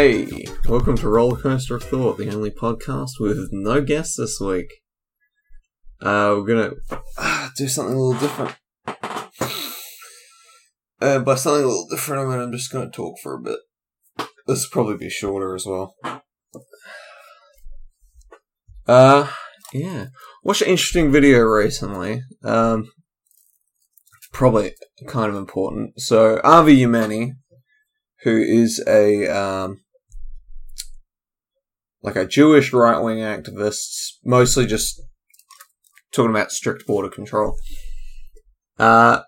Hey, welcome to Rollercoaster of Thought, the only podcast with no guests this week. Uh, we're gonna uh, do something a little different. Uh, by something a little different, I mean I'm just gonna talk for a bit. This will probably be shorter as well. Uh, yeah. Watched an interesting video recently. Um, probably kind of important. So, Avi Yemini, who is a um, like a Jewish right wing activist, mostly just talking about strict border control. Uh,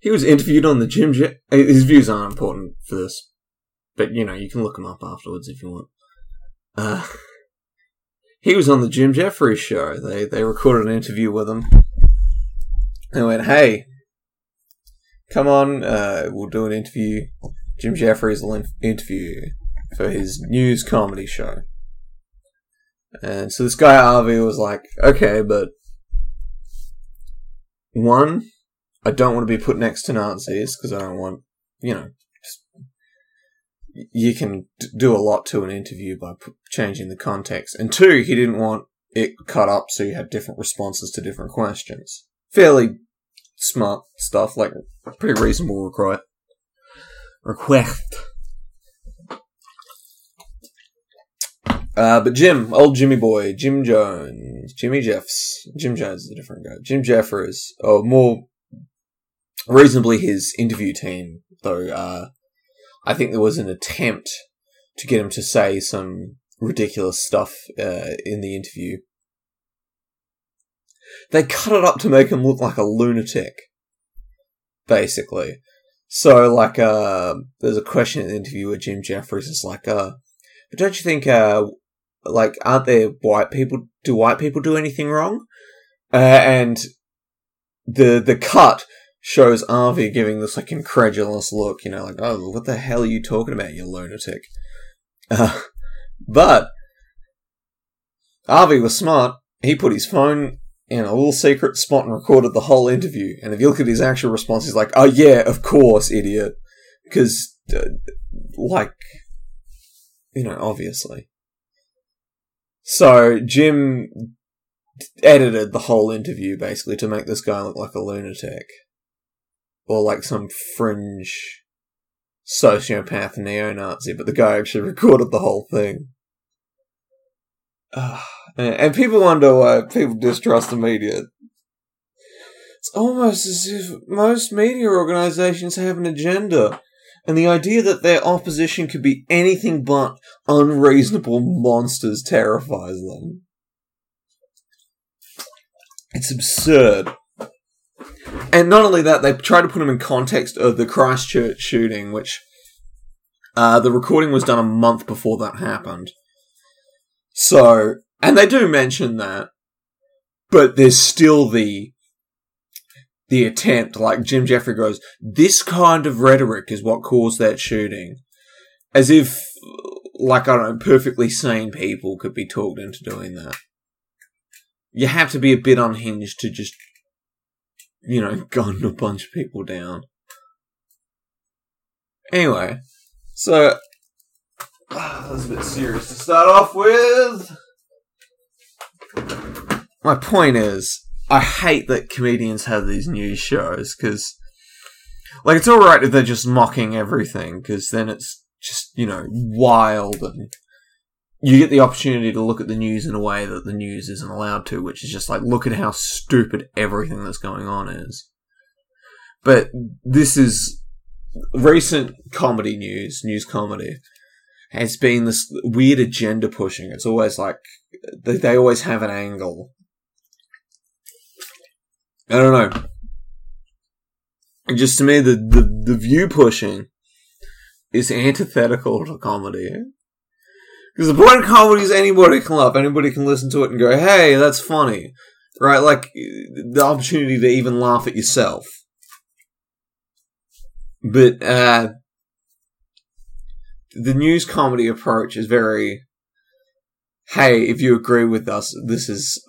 he was interviewed on the Jim. Je- His views aren't important for this, but you know you can look him up afterwards if you want. Uh, he was on the Jim Jeffries show. They they recorded an interview with him. They went, "Hey, come on, uh, we'll do an interview." Jim Jeffries will in- interview for his news comedy show. And so this guy Avi was like, "Okay, but one, I don't want to be put next to Nazis because I don't want, you know." just- You can do a lot to an interview by p- changing the context. And two, he didn't want it cut up so you had different responses to different questions. Fairly smart stuff, like pretty reasonable. Request. Uh, but Jim, old Jimmy boy, Jim Jones, Jimmy Jeffs, Jim Jones is a different guy. Jim Jeffers, or more reasonably his interview team, though. Uh, I think there was an attempt to get him to say some ridiculous stuff uh, in the interview. They cut it up to make him look like a lunatic, basically. So, like, uh, there's a question in the interview where Jim Jeffries is like, uh, but don't you think, uh, like, aren't there white people? Do white people do anything wrong? Uh, and the the cut shows Avi giving this like incredulous look, you know, like, oh, what the hell are you talking about, you lunatic? Uh, but Avi was smart. He put his phone in a little secret spot and recorded the whole interview. And if you look at his actual response, he's like, oh yeah, of course, idiot. Because, uh, like, you know, obviously. So Jim edited the whole interview basically to make this guy look like a lunatic. Or like some fringe sociopath neo Nazi, but the guy actually recorded the whole thing. Uh, and people wonder why people distrust the media. It's almost as if most media organizations have an agenda, and the idea that their opposition could be anything but unreasonable monsters terrifies them. It's absurd. And not only that, they try to put them in context of the Christchurch shooting, which uh, the recording was done a month before that happened. So, and they do mention that, but there's still the the attempt. Like Jim Jeffrey goes, this kind of rhetoric is what caused that shooting, as if, like I don't know, perfectly sane people could be talked into doing that. You have to be a bit unhinged to just, you know, gun a bunch of people down. Anyway, so Ah, that was a bit serious to start off with. My point is, I hate that comedians have these news shows because, like, it's alright if they're just mocking everything because then it's just, you know, wild and you get the opportunity to look at the news in a way that the news isn't allowed to, which is just like, look at how stupid everything that's going on is. But this is recent comedy news, news comedy has been this weird agenda pushing. It's always like they, they always have an angle. I don't know. Just to me, the, the, the view pushing is antithetical to comedy. Because the point of comedy is anybody can laugh, anybody can listen to it and go, hey, that's funny. Right? Like, the opportunity to even laugh at yourself. But, uh, the news comedy approach is very hey if you agree with us this is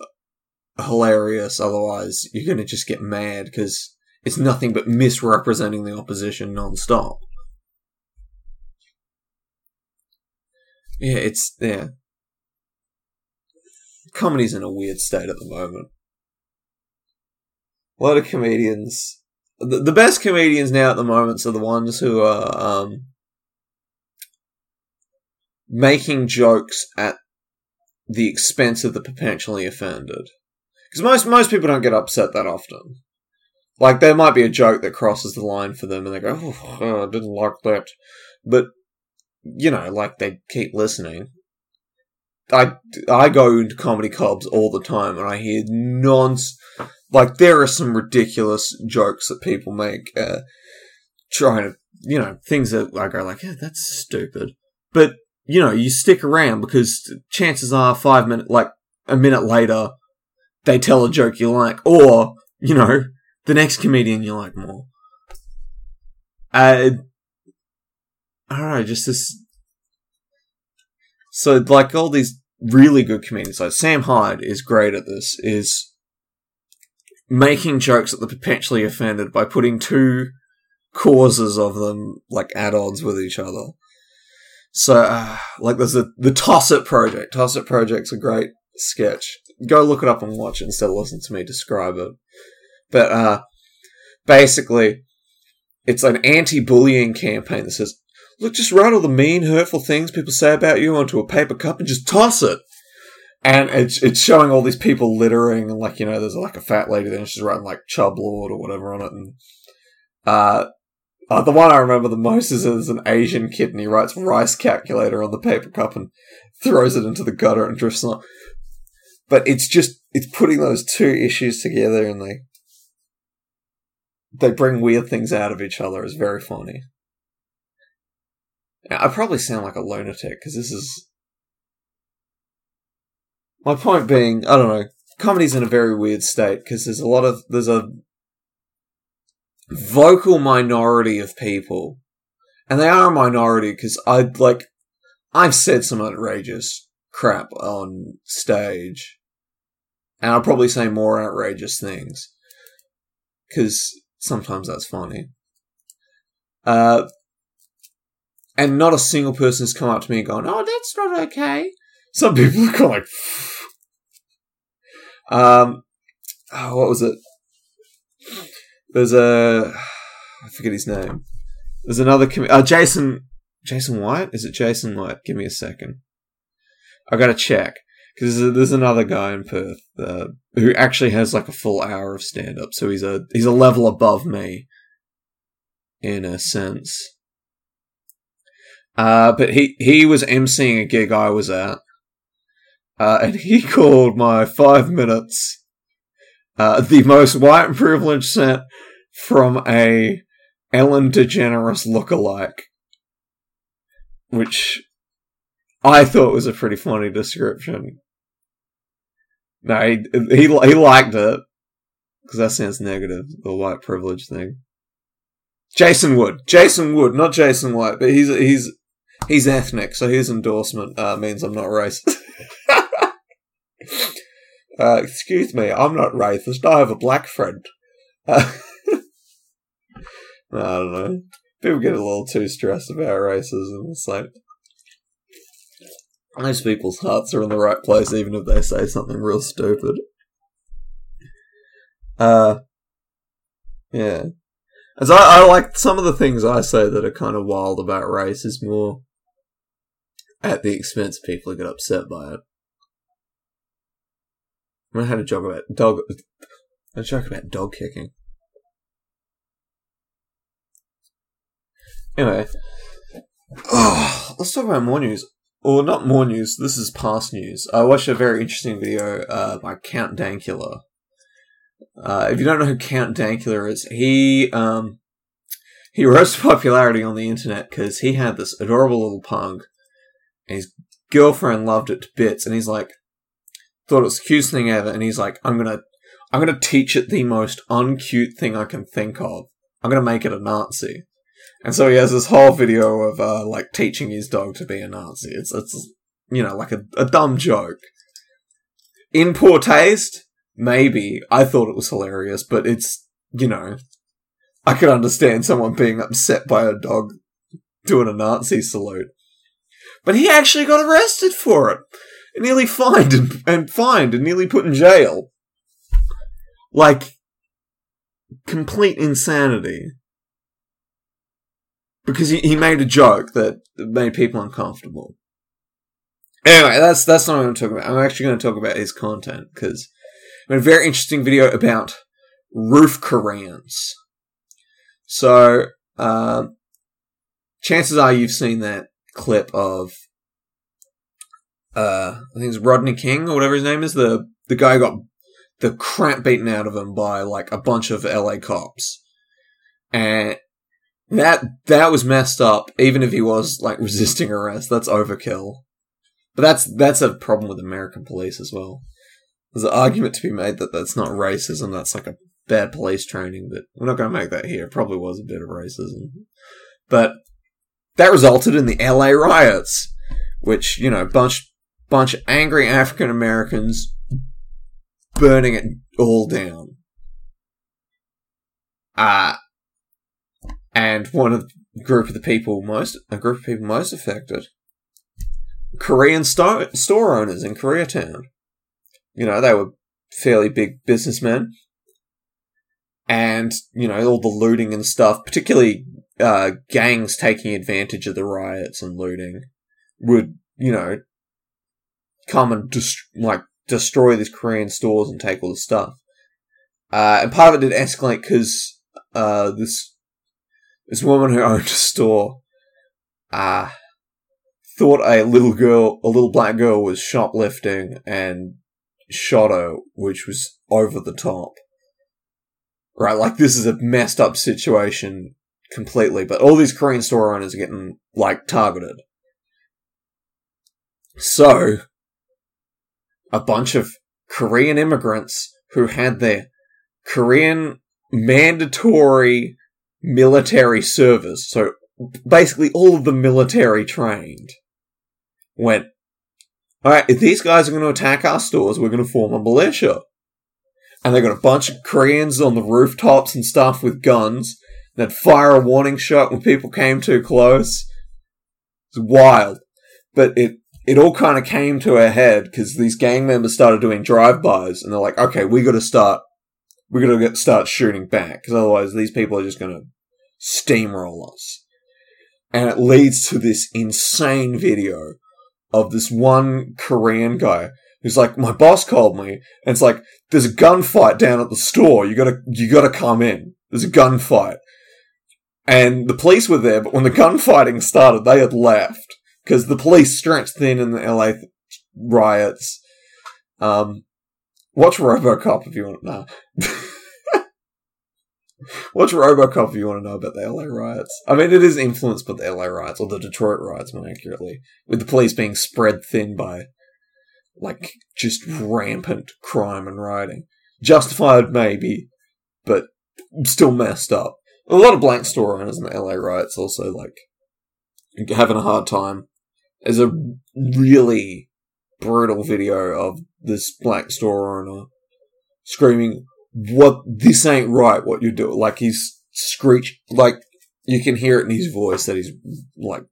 hilarious otherwise you're going to just get mad because it's nothing but misrepresenting the opposition non-stop yeah, it's yeah. Comedy's in a weird state at the moment. A lot of comedians, the, the best comedians now at the moment are the ones who are um, making jokes at the expense of the potentially offended. Because most most people don't get upset that often. Like there might be a joke that crosses the line for them, and they go, oh, "I didn't like that," but you know, like they keep listening. I I go into comedy clubs all the time, and I hear nonsense. Like there are some ridiculous jokes that people make, uh, trying to you know things that I go like, yeah, that's stupid. But you know, you stick around because chances are five minutes, like a minute later, they tell a joke you like, or you know, the next comedian you like more. Uh, I don't know, just this. So, like all these really good comedians, like Sam Hyde is great at this, is making jokes at the perpetually offended by putting two causes of them like at odds with each other. So, uh, like, there's the the Toss It Project. Toss It Project's a great sketch. Go look it up and watch it instead of listening to me describe it. But uh, basically, it's an anti-bullying campaign that says, "Look, just write all the mean, hurtful things people say about you onto a paper cup and just toss it." And it's it's showing all these people littering, and like you know, there's like a fat lady there, and she's writing like "Chub Lord" or whatever on it, and uh, uh, the one I remember the most is as an Asian kid, and he writes rice calculator on the paper cup and throws it into the gutter and drifts on. But it's just it's putting those two issues together, and they they bring weird things out of each other. It's very funny. I probably sound like a lunatic because this is my point being. I don't know. Comedy's in a very weird state because there's a lot of there's a vocal minority of people, and they are a minority because I like I've said some outrageous crap on stage, and I'll probably say more outrageous things because sometimes that's funny. Uh, and not a single person has come up to me and gone, "Oh, that's not okay." Some people are like, um, oh, what was it? There's a I forget his name. There's another com- uh, Jason Jason White. Is it Jason White? Give me a second. I gotta check because there's, another guy in Perth uh, who actually has like a full hour of stand up. So he's a he's a level above me in a sense. Uh, but he he was emceeing a gig I was at, uh, and he called my five minutes uh, the most white privilege set from a Ellen DeGeneres lookalike, which I thought was a pretty funny description. No, he he, he liked it because that sounds negative. The white privilege thing. Jason Wood, Jason Wood, not Jason White, but he's he's he's ethnic, so his endorsement uh, means I'm not racist. Uh, excuse me, I'm not racist. I have a black friend. Uh, I don't know. People get a little too stressed about racism. It's like most people's hearts are in the right place, even if they say something real stupid. Uh, yeah. As I, I like some of the things I say that are kind of wild about race is more at the expense of people who get upset by it. I had a joke about dog. A joke about dog kicking. Anyway, oh, let's talk about more news. Or not more news. This is past news. I watched a very interesting video uh, by Count Dankula. Uh, if you don't know who Count Dankula is, he um, he rose to popularity on the internet because he had this adorable little pug, and his girlfriend loved it to bits, and he's like, thought it was the cutest thing ever, and he's like, I'm gonna, I'm gonna teach it the most uncute thing I can think of. I'm gonna make it a Nazi. And so he has this whole video of uh, like teaching his dog to be a Nazi. It's it's you know like a, a dumb joke. In poor taste, maybe I thought it was hilarious, but it's you know I could understand someone being upset by a dog doing a Nazi salute. But he actually got arrested for it. And nearly fined and, and fined and nearly put in jail. Like, complete insanity. Because he, he made a joke that made people uncomfortable. Anyway, that's that's not what I'm talking about. I'm actually going to talk about his content because I made a very interesting video about roof Koreans. So, uh, chances are you've seen that clip of, uh, I think it's Rodney King or whatever his name is. The the guy got the crap beaten out of him by like a bunch of LA cops, and that that was messed up. Even if he was like resisting arrest, that's overkill. But that's that's a problem with American police as well. There's an argument to be made that that's not racism. That's like a bad police training, but we're not going to make that here. Probably was a bit of racism. But that resulted in the LA riots, which, you know, bunch, bunch of angry African Americans burning it all down. Uh, and one of the group of the people most, a group of people most affected, Korean store, store owners in Koreatown. You know, they were fairly big businessmen and you know all the looting and stuff, particularly uh, gangs taking advantage of the riots and looting, would you know come and dest- like destroy these Korean stores and take all the stuff. Uh, and part of it did escalate because uh, this this woman who owned a store uh, thought a little girl, a little black girl, was shoplifting and shot her, which was over the top right? Like this is a messed up situation completely, but all these Korean store owners are getting like targeted. So, a bunch of Korean immigrants who had their Korean mandatory military service, so basically all of the military trained, went, alright, if these guys are going to attack our stores, we're going to form a militia and they got a bunch of Koreans on the rooftops and stuff with guns. They'd fire a warning shot when people came too close. It's wild, but it it all kind of came to a head because these gang members started doing drive-bys, and they're like, "Okay, we got to start, we got to get start shooting back because otherwise these people are just going to steamroll us." And it leads to this insane video of this one Korean guy who's like, my boss called me, and it's like, there's a gunfight down at the store. You gotta, you gotta come in. There's a gunfight. And the police were there, but when the gunfighting started, they had left. Because the police stretched thin in the LA th- riots. Um, watch Robocop if you want know. watch Robocop if you want to know about the LA riots. I mean, it is influenced by the LA riots, or the Detroit riots more accurately, with the police being spread thin by like just rampant crime and rioting. Justified, maybe, but still messed up. A lot of blank store owners in the LA riots also like having a hard time. There's a really brutal video of this black store owner screaming, "What? This ain't right! What you're doing!" Like he's screech, like you can hear it in his voice that he's like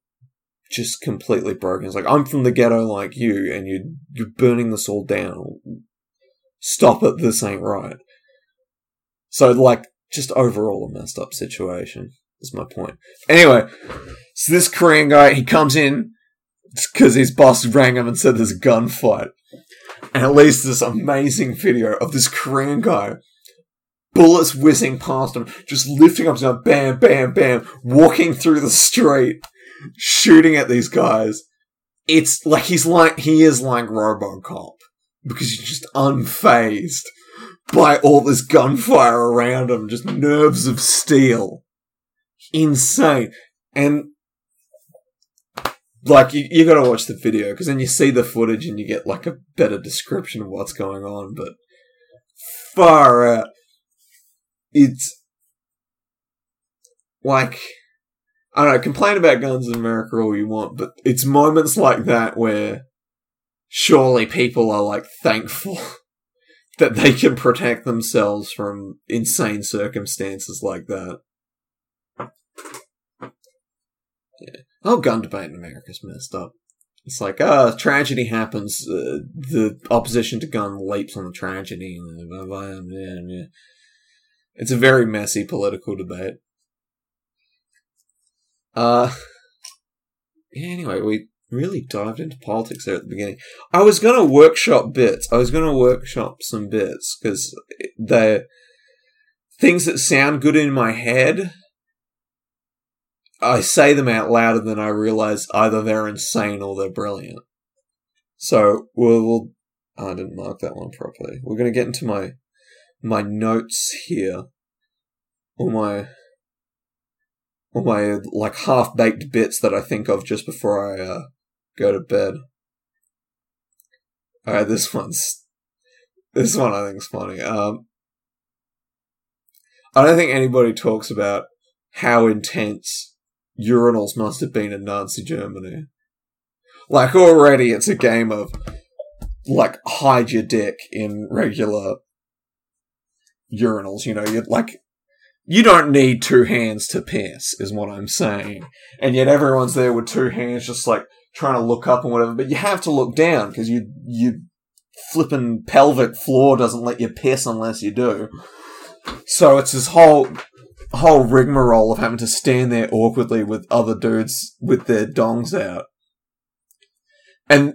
just completely broken. It's like I'm from the ghetto like you, and you you're burning this all down. Stop it! This ain't right. So like, just overall a messed up situation. Is my point. Anyway, so this Korean guy he comes in because his boss rang him and said there's a gunfight, and at least this amazing video of this Korean guy bullets whizzing past him, just lifting up, down, bam, bam, bam, walking through the street shooting at these guys. It's like he's like he is like Robocop because he's just unfazed by all this gunfire around him, just nerves of steel. Insane. And like you, you gotta watch the video because then you see the footage and you get like a better description of what's going on. But far out, it's like I don't know, complain about guns in America all you want, but it's moments like that where surely people are like thankful that they can protect themselves from insane circumstances like that. Whole gun debate in America's messed up. It's like, oh, tragedy happens. Uh, the opposition to gun leaps on the tragedy. And yeah. It's a very messy political debate. Uh, anyway, we really dived into politics there at the beginning. I was going to workshop bits. I was going to workshop some bits because the things that sound good in my head I say them out louder than I realize either they're insane or they're brilliant. So we'll, oh, I didn't mark that one properly. We're gonna get into my my notes here, all my all my like half baked bits that I think of just before I uh, go to bed. All right, this one's this one I think is funny. Um, I don't think anybody talks about how intense urinals must have been in Nazi Germany. Like already it's a game of like hide your dick in regular urinals, you know, you're like you don't need two hands to piss, is what I'm saying. And yet everyone's there with two hands just like trying to look up and whatever, but you have to look down because you you flipping pelvic floor doesn't let you piss unless you do. So it's this whole whole rigmarole of having to stand there awkwardly with other dudes with their dongs out. And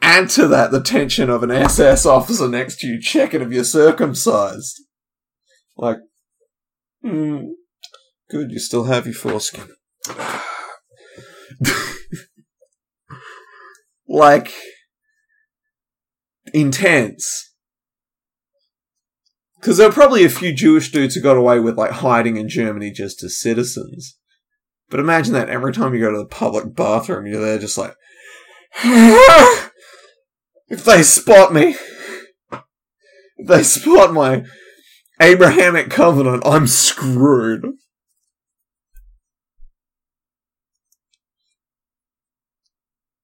add to that the tension of an SS officer next to you checking if you're circumcised. Like, hmm, good, you still have your foreskin. like, intense. Because there are probably a few Jewish dudes who got away with like hiding in Germany just as citizens. But imagine that every time you go to the public bathroom, you're there just like, if they spot me, if they spot my Abrahamic covenant, I'm screwed.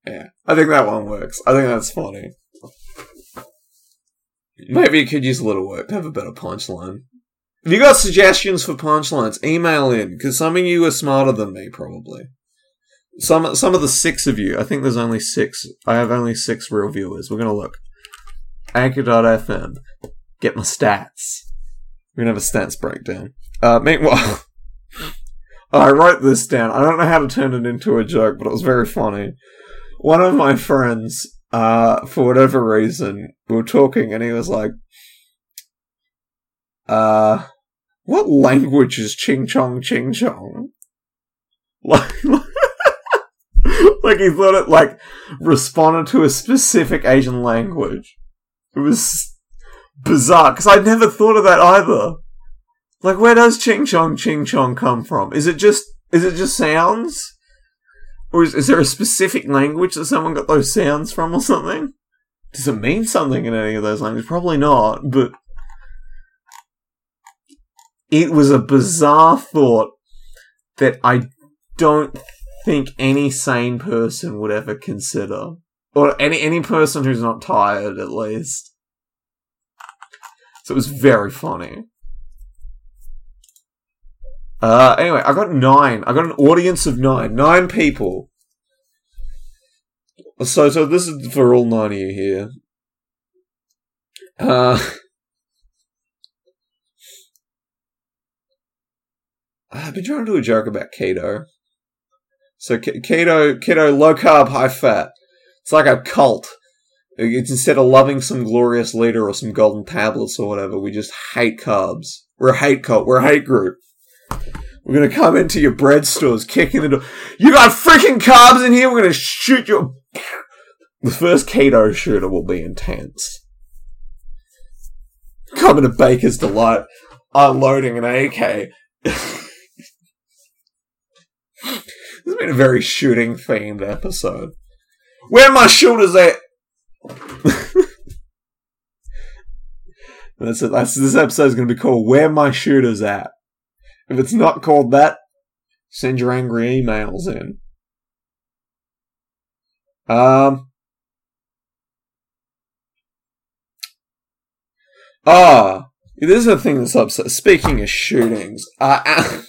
Yeah, I think that one works. I think that's funny. Maybe it could use a little work have a better punchline. If you got suggestions for punchlines, email in because some of you are smarter than me, probably. Some some of the six of you, I think there's only six. I have only six real viewers. We're gonna look. Anchor.fm. Get my stats. We're gonna have a stats breakdown. Uh, meanwhile, I wrote this down. I don't know how to turn it into a joke, but it was very funny. One of my friends uh, for whatever reason, we were talking and he was like, uh, what language is Ching Chong Ching Chong? Like, like he thought it like responded to a specific Asian language. It was bizarre because I'd never thought of that either. Like, where does Ching Chong Ching Chong come from? Is it just is it just sounds? Or is, is there a specific language that someone got those sounds from or something? Does it mean something in any of those languages? Probably not, but it was a bizarre thought that I don't think any sane person would ever consider. Or any any person who's not tired at least. So it was very funny. Uh, anyway, I got nine. I got an audience of nine. Nine people. So, so this is for all nine of you here. Uh, I've been trying to do a joke about keto. So keto, keto, low carb, high fat. It's like a cult. It's instead of loving some glorious leader or some golden tablets or whatever, we just hate carbs. We're a hate cult. We're a hate group. We're gonna come into your bread stores, kicking the door. You got freaking carbs in here. We're gonna shoot you. The first keto shooter will be intense. Coming to Baker's Delight, unloading an AK. this has been a very shooting themed episode. Where my shooters at? that's it. That's this episode is going to be called "Where My Shooters At." If it's not called that, send your angry emails in. Um. Ah, this is the thing that's upset. Speaking of shootings, uh,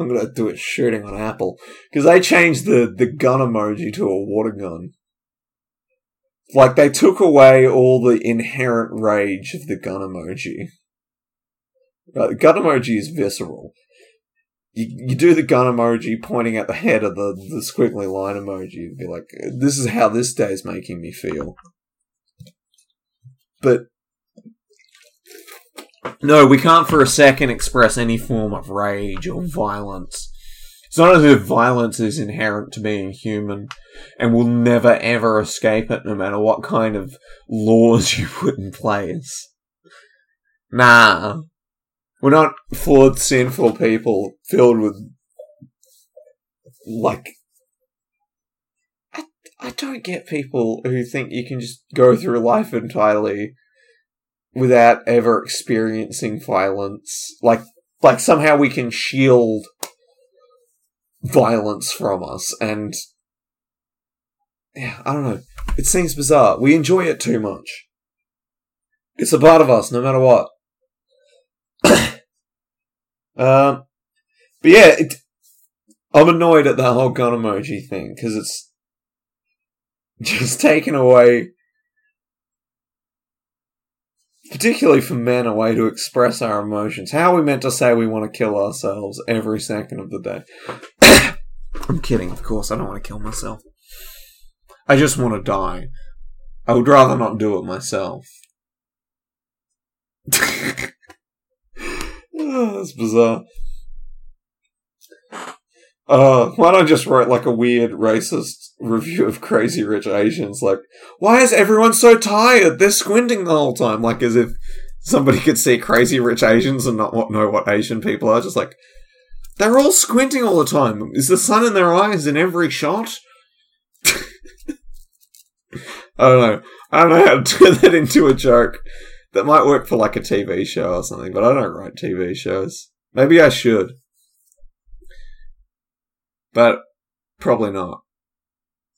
I'm gonna do a shooting on Apple because they changed the the gun emoji to a water gun. Like they took away all the inherent rage of the gun emoji. The gun emoji is visceral. You, you do the gun emoji pointing at the head of the, the squiggly line emoji. You'd be like, this is how this day is making me feel. But no, we can't for a second express any form of rage or violence. It's not as if violence is inherent to being human and will never ever escape it no matter what kind of laws you put in place. Nah. We're not flawed, sinful people filled with, like, I, I don't get people who think you can just go through life entirely without ever experiencing violence. Like, like somehow we can shield violence from us and yeah, I don't know. It seems bizarre. We enjoy it too much. It's a part of us, no matter what. Um, but yeah, it, I'm annoyed at the whole gun emoji thing because it's just taken away, particularly for men, a way to express our emotions. How are we meant to say we want to kill ourselves every second of the day? I'm kidding, of course. I don't want to kill myself. I just want to die. I would rather not do it myself. that's bizarre. Uh, why don't I just write like a weird racist review of Crazy Rich Asians? Like, why is everyone so tired? They're squinting the whole time, like as if somebody could see Crazy Rich Asians and not know what Asian people are. Just like, they're all squinting all the time. Is the sun in their eyes in every shot? I don't know. I don't know how to turn that into a joke. That might work for like a TV show or something, but I don't write TV shows. Maybe I should. But probably not.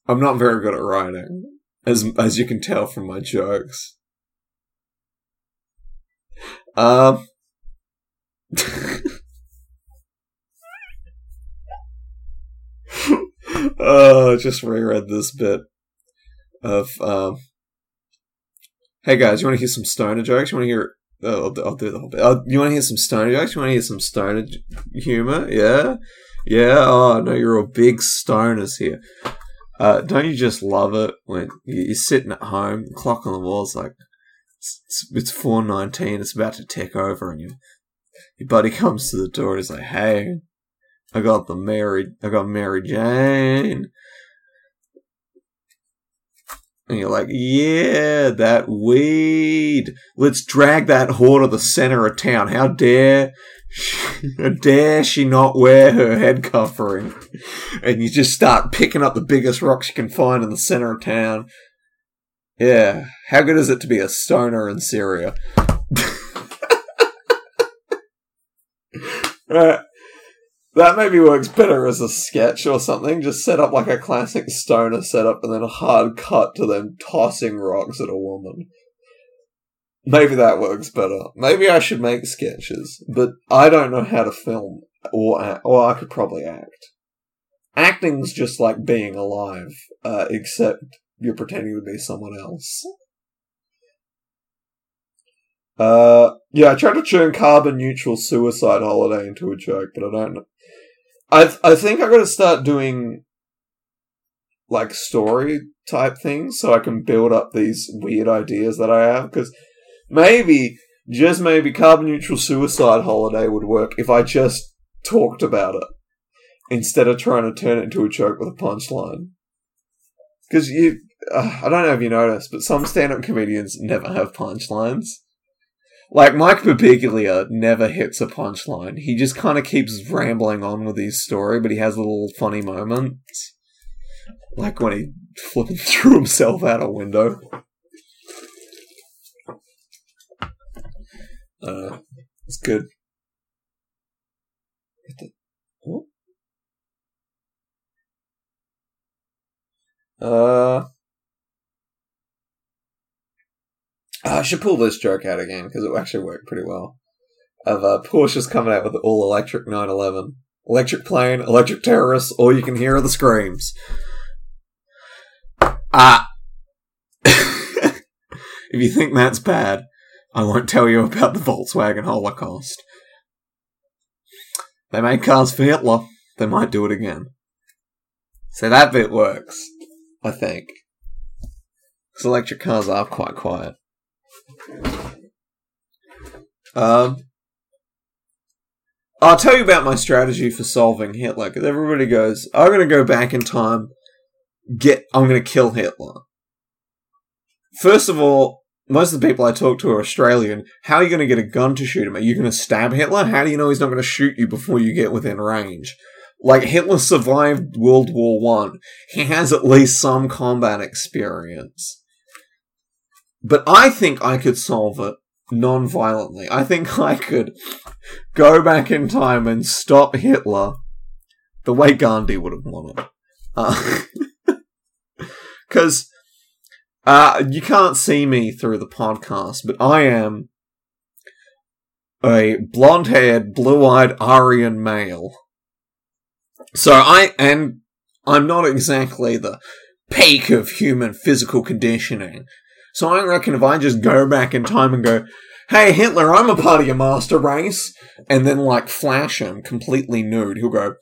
I'm not very good at writing, as as you can tell from my jokes. Um. uh, just reread this bit of um, Hey guys, you want to hear some stoner jokes? You want to hear? I'll, I'll, do the whole bit. Uh, you want to hear some stoner jokes? You want to hear some stoner j- humor? Yeah, yeah. Oh no, you're all big stoners here. Uh, don't you just love it when you're sitting at home, clock on the wall's like it's, it's four nineteen, it's about to tick over, and you, your buddy comes to the door and he's like, "Hey, I got the Mary, I got Mary Jane." And you're like, yeah, that weed. Let's drag that whore to the center of town. How dare, how dare she not wear her head covering? And you just start picking up the biggest rocks you can find in the center of town. Yeah, how good is it to be a stoner in Syria? right. That maybe works better as a sketch or something. Just set up like a classic stoner setup and then a hard cut to them tossing rocks at a woman. Maybe that works better. Maybe I should make sketches, but I don't know how to film or act, or I could probably act. Acting's just like being alive, uh, except you're pretending to be someone else. Uh, yeah, I tried to turn carbon neutral suicide holiday into a joke, but I don't know. I I think I got to start doing like story type things so I can build up these weird ideas that I have because maybe just maybe carbon neutral suicide holiday would work if I just talked about it instead of trying to turn it into a joke with a punchline. Because you, uh, I don't know if you noticed, but some stand-up comedians never have punchlines. Like Mike Birbiglia never hits a punchline. He just kind of keeps rambling on with his story, but he has little funny moments, like when he flipping threw himself out a window. Uh, it's good. Uh, I should pull this joke out again because it actually worked pretty well. Of uh, Porsche's coming out with the all electric 911, electric plane, electric terrorists, all you can hear are the screams. Ah. if you think that's bad, I won't tell you about the Volkswagen Holocaust. They made cars for Hitler. They might do it again. So that bit works, I think. Because electric cars are quite quiet. Um, I'll tell you about my strategy for solving Hitler because everybody goes, "I'm going to go back in time, get, I'm going to kill Hitler." First of all, most of the people I talk to are Australian. How are you going to get a gun to shoot him? Are you going to stab Hitler? How do you know he's not going to shoot you before you get within range? Like Hitler survived World War One. He has at least some combat experience. But I think I could solve it non-violently. I think I could go back in time and stop Hitler the way Gandhi would have wanted. Because uh, uh, you can't see me through the podcast, but I am a blonde-haired, blue-eyed Aryan male. So I and I'm not exactly the peak of human physical conditioning. So I reckon if I just go back in time and go, hey, Hitler, I'm a part of your master race, and then like flash him completely nude, he'll go,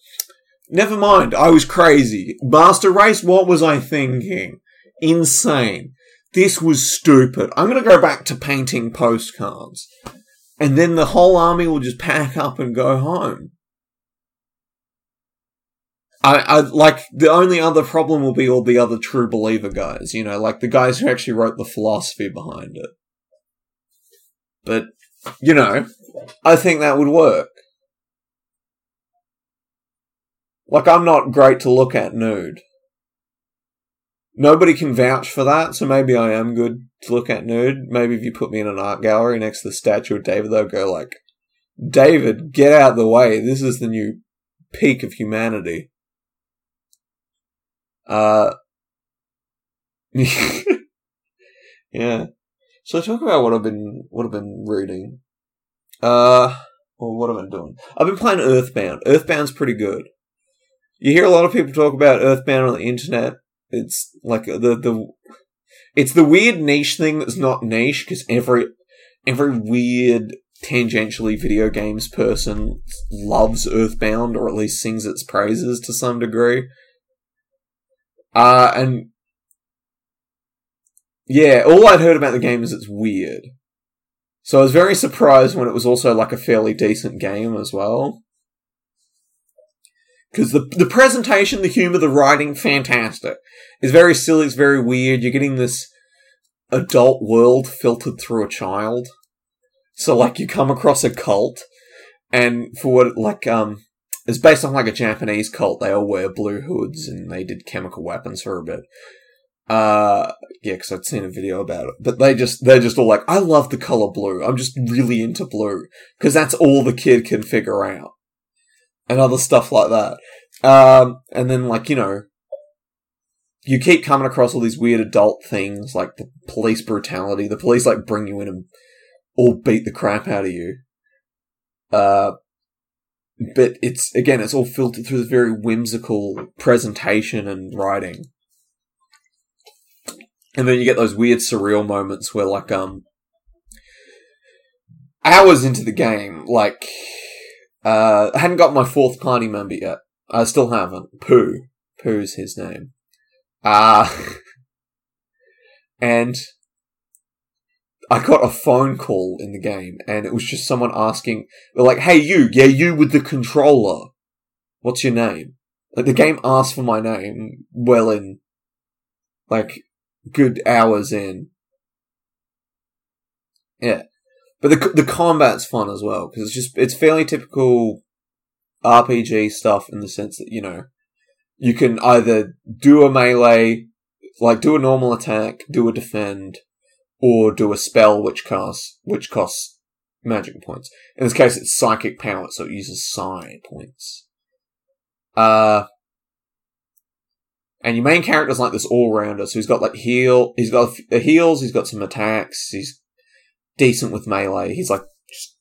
never mind, I was crazy. Master race, what was I thinking? Insane. This was stupid. I'm gonna go back to painting postcards. And then the whole army will just pack up and go home. I, I like the only other problem will be all the other true believer guys, you know, like the guys who actually wrote the philosophy behind it. But you know, I think that would work. Like I'm not great to look at nude. Nobody can vouch for that, so maybe I am good to look at nude. Maybe if you put me in an art gallery next to the statue of David, they'll go like, David, get out of the way. This is the new peak of humanity. Uh, yeah. So talk about what I've been what I've been reading. Uh, well, what have I been doing? I've been playing Earthbound. Earthbound's pretty good. You hear a lot of people talk about Earthbound on the internet. It's like the the it's the weird niche thing that's not niche because every every weird tangentially video games person loves Earthbound or at least sings its praises to some degree. Uh, and yeah, all I'd heard about the game is it's weird. So I was very surprised when it was also like a fairly decent game as well. Because the the presentation, the humor, the writing, fantastic. It's very silly. It's very weird. You're getting this adult world filtered through a child. So like you come across a cult, and for what like um it's based on like a Japanese cult. They all wear blue hoods and they did chemical weapons for a bit. Uh, yeah, because I'd seen a video about it. But they just, they're just all like, I love the color blue. I'm just really into blue. Because that's all the kid can figure out. And other stuff like that. Um, and then like, you know, you keep coming across all these weird adult things, like the police brutality. The police like bring you in and all beat the crap out of you. Uh, but it's again, it's all filtered through this very whimsical presentation and writing. And then you get those weird surreal moments where, like, um, hours into the game, like, uh, I hadn't got my fourth party member yet. I still haven't. Poo. Poo's his name. Uh, and I got a phone call in the game, and it was just someone asking, they're like, "Hey, you, yeah, you with the controller, what's your name?" Like the game asked for my name well in, like, good hours in. Yeah, but the the combat's fun as well because it's just it's fairly typical RPG stuff in the sense that you know you can either do a melee, like do a normal attack, do a defend, or do a spell which costs which costs magic points. In this case, it's psychic power, so it uses psi points. Uh, and your main character's like this all rounder, so he's got like heal, he's got a heals, he's got some attacks, he's decent with melee. He's like, just,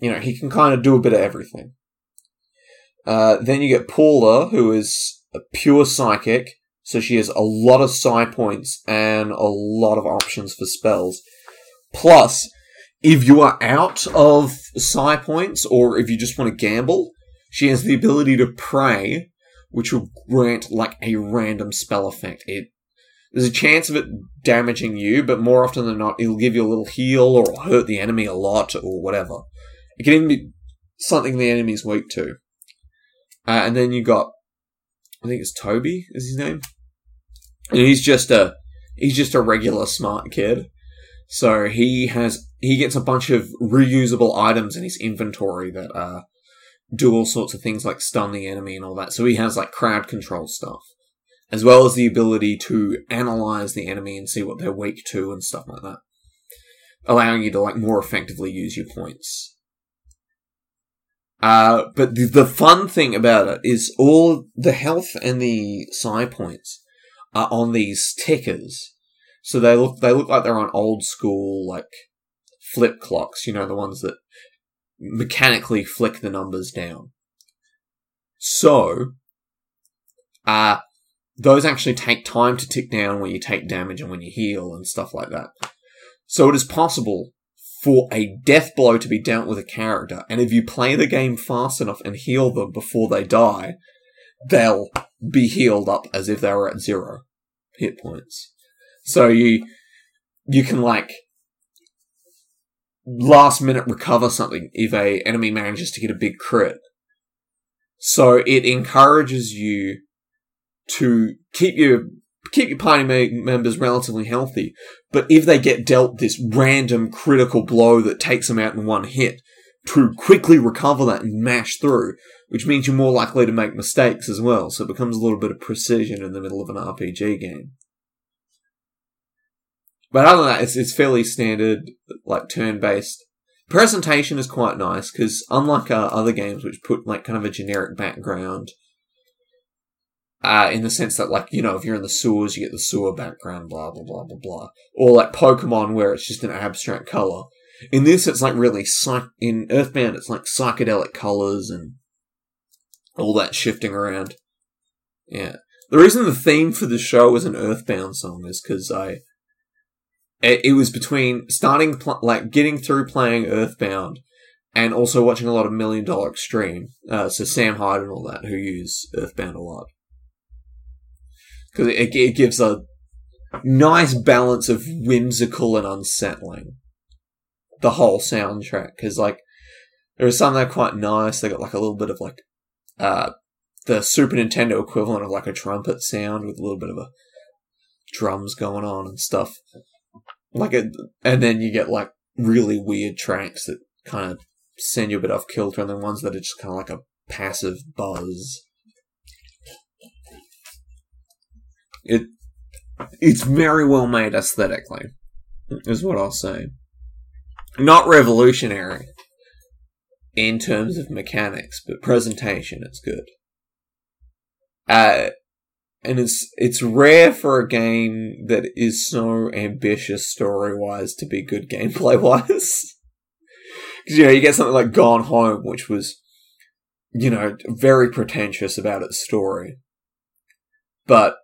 you know, he can kind of do a bit of everything. Uh, then you get Paula, who is a pure psychic, so she has a lot of psi points and a lot of options for spells. Plus, if you are out of psi points, or if you just want to gamble, she has the ability to pray, which will grant like a random spell effect. It there's a chance of it damaging you, but more often than not, it'll give you a little heal or hurt the enemy a lot or whatever. It can even be something the enemy's weak to. Uh, and then you got, I think it's Toby is his name, and he's just a he's just a regular smart kid. So he has he gets a bunch of reusable items in his inventory that uh, do all sorts of things like stun the enemy and all that. So he has like crowd control stuff, as well as the ability to analyze the enemy and see what they're weak to and stuff like that, allowing you to like more effectively use your points. Uh, but the, the fun thing about it is all the health and the psi points are on these tickers. So they look, they look like they're on old school, like, flip clocks, you know, the ones that mechanically flick the numbers down. So, uh, those actually take time to tick down when you take damage and when you heal and stuff like that. So it is possible for a death blow to be dealt with a character, and if you play the game fast enough and heal them before they die, they'll be healed up as if they were at zero hit points. So you you can like last minute recover something if a enemy manages to get a big crit. So it encourages you to keep your keep your party members relatively healthy. But if they get dealt this random critical blow that takes them out in one hit, to quickly recover that and mash through, which means you're more likely to make mistakes as well. So it becomes a little bit of precision in the middle of an RPG game. But other than that, it's, it's fairly standard, like turn based. Presentation is quite nice because unlike uh, other games which put like kind of a generic background, uh, in the sense that, like, you know, if you're in the sewers, you get the sewer background, blah, blah, blah, blah, blah. Or like Pokemon, where it's just an abstract color. In this, it's like really, psych- in Earthbound, it's like psychedelic colors and all that shifting around. Yeah. The reason the theme for the show was an Earthbound song is because I, it, it, was between starting, pl- like, getting through playing Earthbound and also watching a lot of Million Dollar Extreme. Uh, so Sam Hyde and all that, who use Earthbound a lot because it, it gives a nice balance of whimsical and unsettling. The whole soundtrack, because like there are some that are quite nice. They got like a little bit of like uh the Super Nintendo equivalent of like a trumpet sound with a little bit of a drums going on and stuff. Like it, and then you get like really weird tracks that kind of send you a bit off kilter, and then ones that are just kind of like a passive buzz. It it's very well made aesthetically, is what I'll say. Not revolutionary in terms of mechanics, but presentation, it's good. Uh, and it's it's rare for a game that is so ambitious story wise to be good gameplay wise. Because you know you get something like Gone Home, which was you know very pretentious about its story, but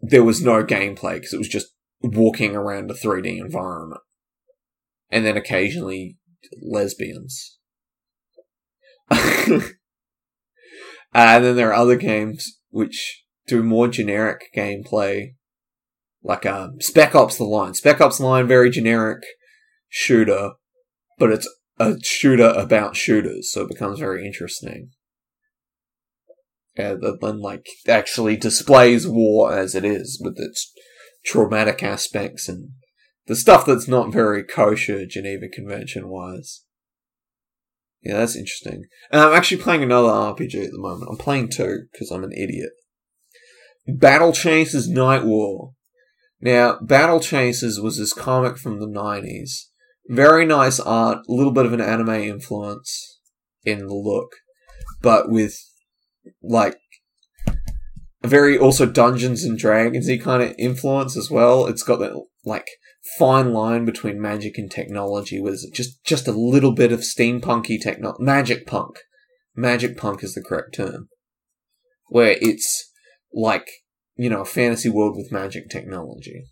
there was no gameplay because it was just walking around a 3D environment. And then occasionally lesbians. uh, and then there are other games which do more generic gameplay, like um, Spec Ops The Line. Spec Ops The Line, very generic shooter, but it's a shooter about shooters, so it becomes very interesting uh, like actually displays war as it is with its traumatic aspects and the stuff that's not very kosher Geneva Convention wise. Yeah, that's interesting. And I'm actually playing another RPG at the moment. I'm playing two because I'm an idiot. Battle Chasers Nightwar. Now, Battle Chasers was this comic from the 90s. Very nice art, a little bit of an anime influence in the look, but with like very also Dungeons and Dragonsy kind of influence as well. It's got that like fine line between magic and technology, with just just a little bit of steampunky techno magic punk, magic punk is the correct term, where it's like you know a fantasy world with magic technology.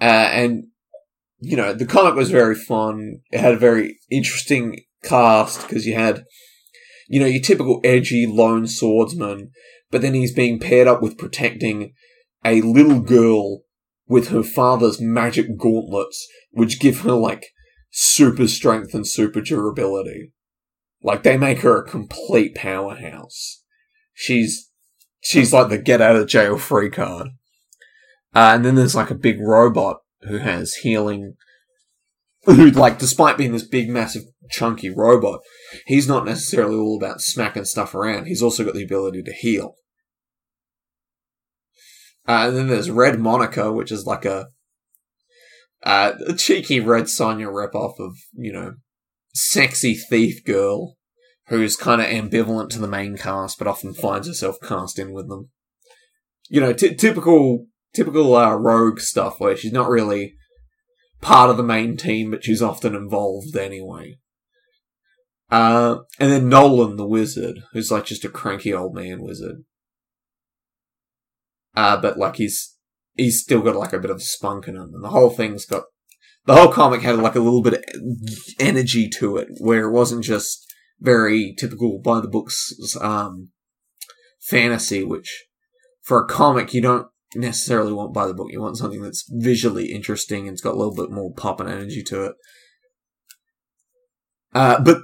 Uh, and you know the comic was very fun. It had a very interesting cast because you had you know your typical edgy lone swordsman, but then he's being paired up with protecting a little girl with her father's magic gauntlets, which give her like super strength and super durability. Like they make her a complete powerhouse. She's she's like the get out of jail free card. Uh, and then there's like a big robot who has healing. Who, like, despite being this big, massive, chunky robot, he's not necessarily all about smacking stuff around. He's also got the ability to heal. Uh, and then there's Red Monika, which is like a, uh, a cheeky Red Sonja ripoff of, you know, sexy thief girl who's kind of ambivalent to the main cast, but often finds herself cast in with them. You know, t- typical typical uh, rogue stuff where she's not really part of the main team, but she's often involved anyway. Uh, and then Knolan the wizard, who's like just a cranky old man wizard. Uh, but like he's he's still got like a bit of spunk in him, and the whole thing's got the whole comic had like a little bit of energy to it, where it wasn't just very typical by the books um, fantasy, which for a comic you don't necessarily want by the book. You want something that's visually interesting and it's got a little bit more pop and energy to it. Uh, but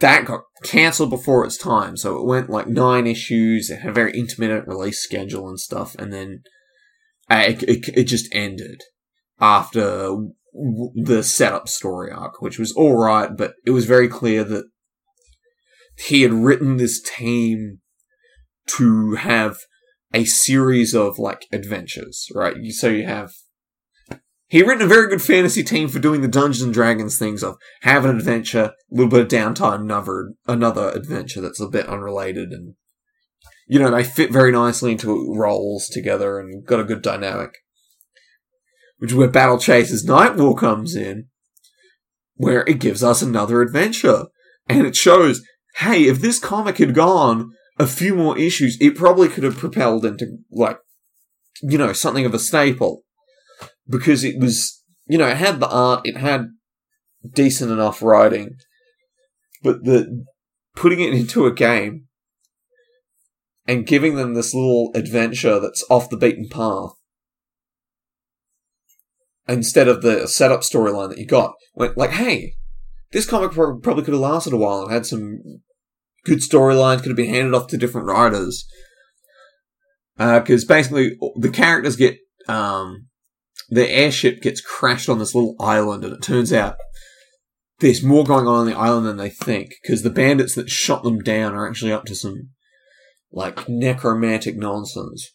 that got cancelled before its time, so it went like nine issues. It had a very intermittent release schedule and stuff, and then uh, it, it, it just ended after the setup story arc, which was all right, but it was very clear that he had written this team to have a series of like adventures, right? So you have he written a very good fantasy team for doing the Dungeons and Dragons things of have an adventure, a little bit of downtime, another another adventure that's a bit unrelated, and you know they fit very nicely into roles together and got a good dynamic. Which is where Battle Chasers Nightwar comes in, where it gives us another adventure, and it shows, hey, if this comic had gone a few more issues, it probably could have propelled into like, you know, something of a staple because it was, you know, it had the art, it had decent enough writing, but the putting it into a game and giving them this little adventure that's off the beaten path instead of the setup storyline that you got went like hey this comic probably could have lasted a while and had some good storylines could have been handed off to different writers. Because uh, basically, the characters get um, the airship gets crashed on this little island, and it turns out there's more going on on the island than they think. Because the bandits that shot them down are actually up to some like necromantic nonsense,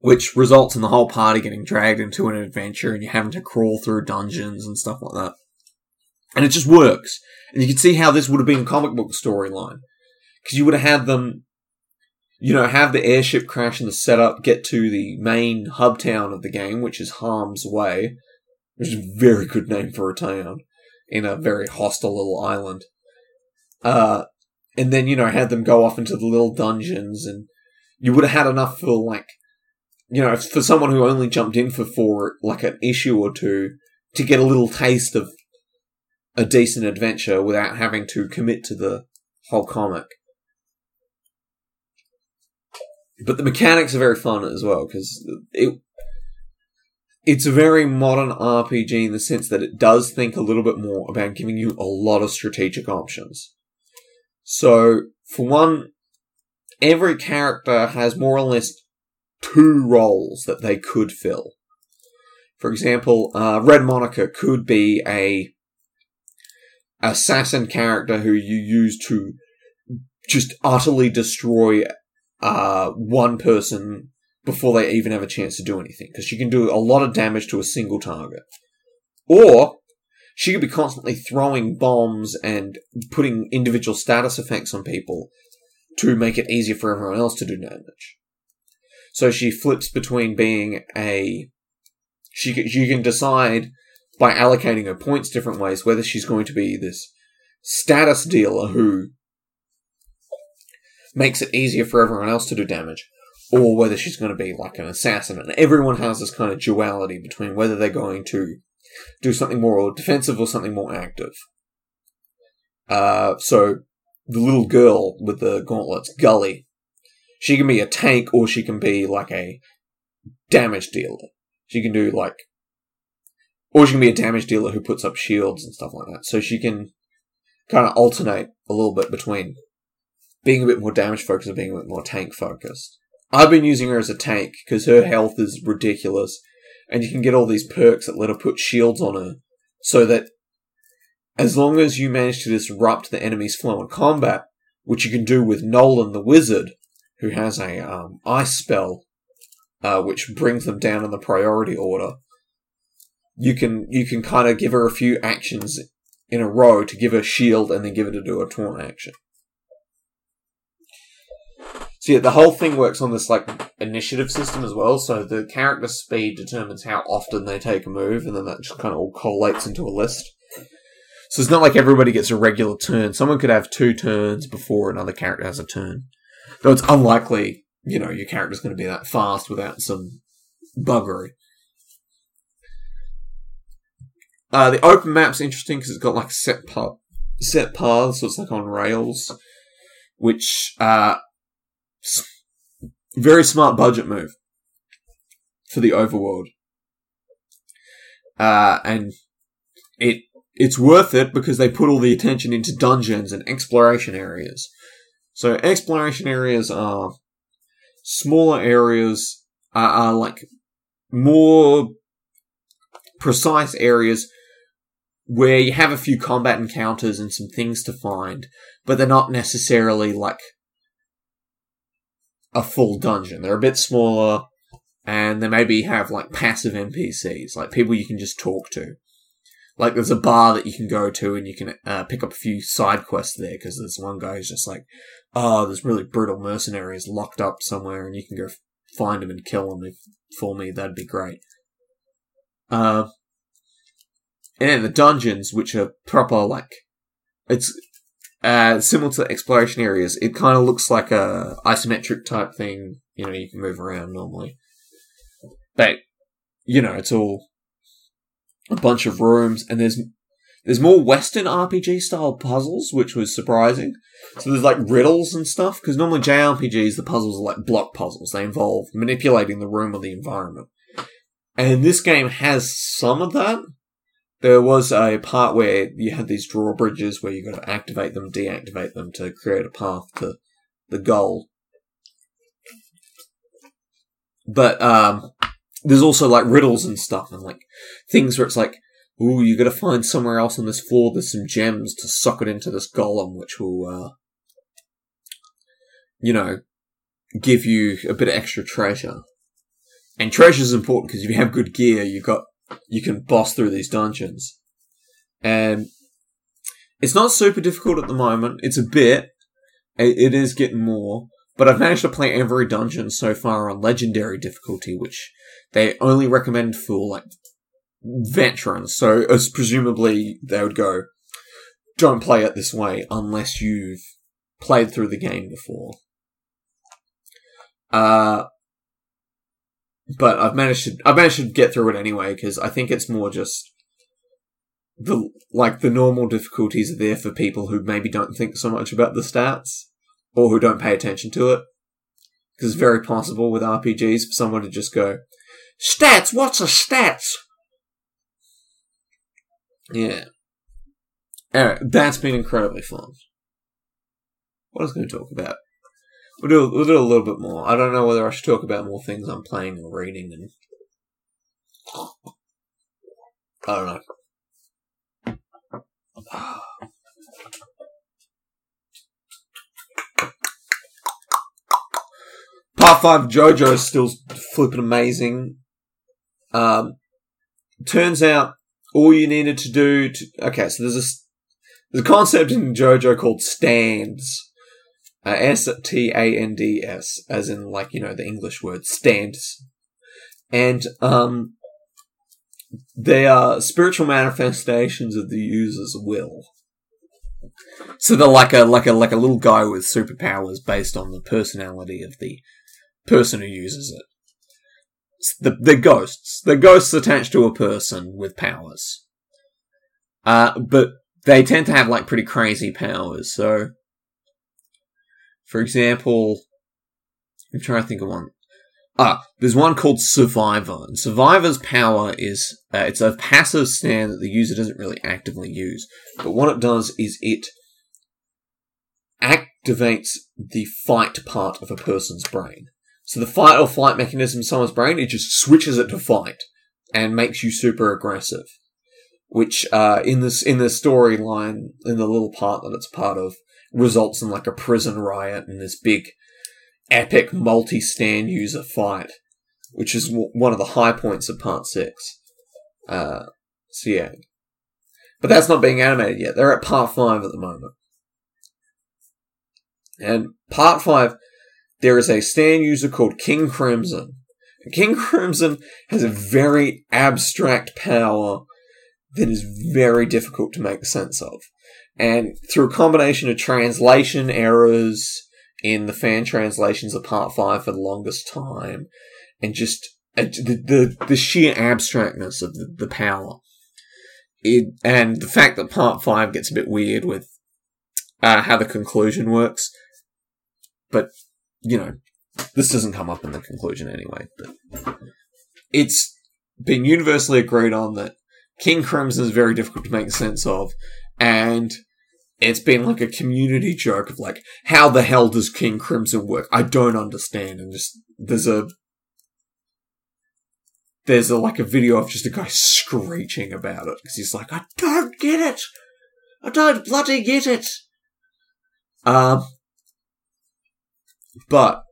which results in the whole party getting dragged into an adventure, and you having to crawl through dungeons and stuff like that. And it just works. And you can see how this would have been a comic book storyline. Because you would have had them, you know, have the airship crash in the setup, get to the main hub town of the game, which is Harm's Way, which is a very good name for a town in a very hostile little island. Uh, and then, you know, had them go off into the little dungeons and you would have had enough for like, you know, for someone who only jumped in for for like an issue or two to get a little taste of a decent adventure without having to commit to the whole comic. But the mechanics are very fun as well because it it's a very modern RPG in the sense that it does think a little bit more about giving you a lot of strategic options. So, for one, every character has more or less two roles that they could fill. For example, uh, Red Monika could be a assassin character who you use to just utterly destroy uh, one person before they even have a chance to do anything because she can do a lot of damage to a single target. Or she could be constantly throwing bombs and putting individual status effects on people to make it easier for everyone else to do damage. So she flips between being a she she can decide by allocating her points different ways, whether she's going to be this status dealer who makes it easier for everyone else to do damage, or whether she's going to be like an assassin. And everyone has this kind of duality between whether they're going to do something more defensive or something more active. Uh, so the little girl with the gauntlets, Gully, she can be a tank or she can be like a damage dealer. She can do like, or she can be a damage dealer who puts up shields and stuff like that. So she can kind of alternate a little bit between being a bit more damage focused and being a bit more tank focused. I've been using her as a tank because her health is ridiculous, and you can get all these perks that let her put shields on her, so that as long as you manage to disrupt the enemy's flow in combat, which you can do with Knolan the Wizard, who has a um, ice spell, uh, which brings them down in the priority order. You can you can kind of give her a few actions in a row to give her shield and then give her to do a taunt action. So yeah, the whole thing works on this like initiative system as well. So the character speed determines how often they take a move, and then that just kind of all collates into a list. So it's not like everybody gets a regular turn. Someone could have two turns before another character has a turn. Though it's unlikely, you know, your character's going to be that fast without some buggery. Uh, the open map's interesting because it's got like set path, set paths, so it's like on rails, which uh, very smart budget move for the overworld. Uh, and it it's worth it because they put all the attention into dungeons and exploration areas. So exploration areas are smaller areas, are, are like more precise areas where you have a few combat encounters and some things to find, but they're not necessarily like a full dungeon. They're a bit smaller, and they maybe have like passive NPCs, like people you can just talk to. Like there's a bar that you can go to and you can uh, pick up a few side quests there because there's one guy who's just like, oh, there's really brutal mercenaries locked up somewhere and you can go find them and kill them if, for me. That'd be great. Uh, and the dungeons, which are proper like, it's uh, similar to exploration areas. It kind of looks like a isometric type thing. You know, you can move around normally, but you know, it's all a bunch of rooms, and there's there's more Western RPG style puzzles, which was surprising. So there's like riddles and stuff, because normally JRPGs, the puzzles are like block puzzles. They involve manipulating the room or the environment. And this game has some of that, there was a part where you had these drawbridges where you got to activate them, deactivate them to create a path to the goal. But um, there's also like riddles and stuff and like things where it's like, ooh, you got to find somewhere else on this floor. There's some gems to sock it into this golem, which will, uh, you know, give you a bit of extra treasure. And treasure is important because if you have good gear, you've got you can boss through these dungeons. And it's not super difficult at the moment. It's a bit. It is getting more. But I've managed to play every dungeon so far on legendary difficulty, which they only recommend for like veterans. So as presumably they would go, don't play it this way unless you've played through the game before. Uh, but I've managed to I've managed to get through it anyway because I think it's more just the like the normal difficulties are there for people who maybe don't think so much about the stats or who don't pay attention to it. Because it's very possible with RPGs for someone to just go, stats. What's a stats? Yeah. Anyway, that's been incredibly fun. What I was going to talk about? We'll do, we'll do a little bit more. I don't know whether I should talk about more things I'm playing or reading, and I don't know. Part five JoJo is still flipping amazing. Um, turns out all you needed to do to okay, so there's a there's a concept in JoJo called stands uh, S T A N D S, as in like you know the English word stands, and um, they are spiritual manifestations of the user's will. So they're like a like a like a little guy with superpowers based on the personality of the person who uses it. The, they're ghosts. They're ghosts attached to a person with powers. Uh, but they tend to have like pretty crazy powers. So, for example, I'm trying to think of one. Ah, there's one called Survivor. And Survivor's power is uh, it's a passive stand that the user doesn't really actively use, but what it does is it activates the fight part of a person's brain. So the fight or flight mechanism in someone's brain, it just switches it to fight and makes you super aggressive. Which, uh, in this, in the storyline, in the little part that it's part of, results in like a prison riot and this big, epic multi-stand user fight, which is one of the high points of part six. Uh, so yeah. But that's not being animated yet. They're at part five at the moment. And part five, there is a stand user called King Crimson. King Crimson has a very abstract power that is very difficult to make sense of. And through a combination of translation errors in the fan translations of Part 5 for the longest time, and just uh, the, the, the sheer abstractness of the, the power. It, and the fact that Part 5 gets a bit weird with uh, how the conclusion works. But, you know, this doesn't come up in the conclusion anyway. But it's been universally agreed on that King Crimson is very difficult to make sense of, and it's been like a community joke of like, how the hell does King Crimson work? I don't understand. And just there's a there's a like a video of just a guy screeching about it because he's like, I don't get it. I don't bloody get it. Um, but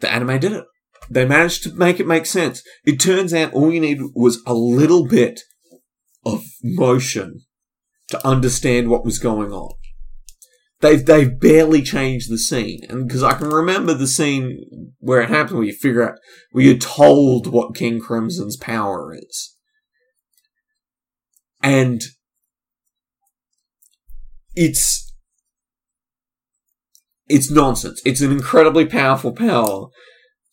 the anime did it. They managed to make it make sense. It turns out all you need was a little bit of motion to understand what was going on. They've they've barely changed the scene, and because I can remember the scene where it happened, where you figure out where you're told what King Crimson's power is, and it's it's nonsense. It's an incredibly powerful power,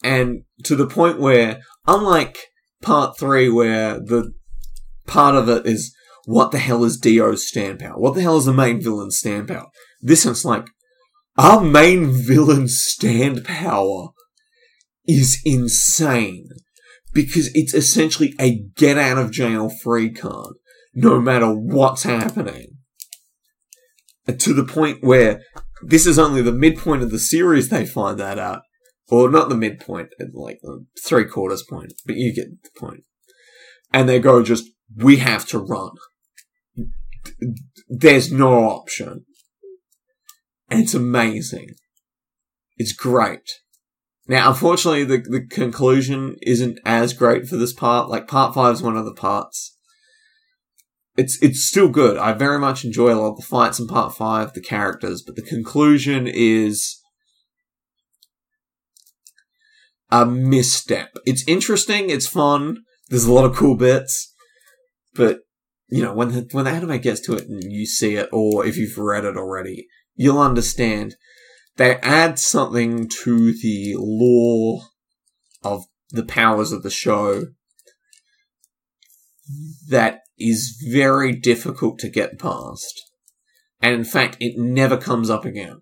and to the point where, unlike part three, where the part of it is what the hell is Dio's stand power? What the hell is the main villain's stand power? This one's like our main villain's stand power is insane because it's essentially a get out of jail free card, no matter what's happening. To the point where this is only the midpoint of the series they find that out. Or not the midpoint, uh, like uh, the three quarters point, but you get the point. And they go just, we have to run. There's no option. And it's amazing. It's great. Now, unfortunately, the, the conclusion isn't as great for this part. Like, part five is one of the parts. It's, it's still good. I very much enjoy a lot of the fights in part five, the characters, but the conclusion is a misstep. It's interesting, it's fun, there's a lot of cool bits, but you know, when the, when the anime gets to it and you see it, or if you've read it already, you'll understand they add something to the lore of the powers of the show that is very difficult to get past. And in fact, it never comes up again.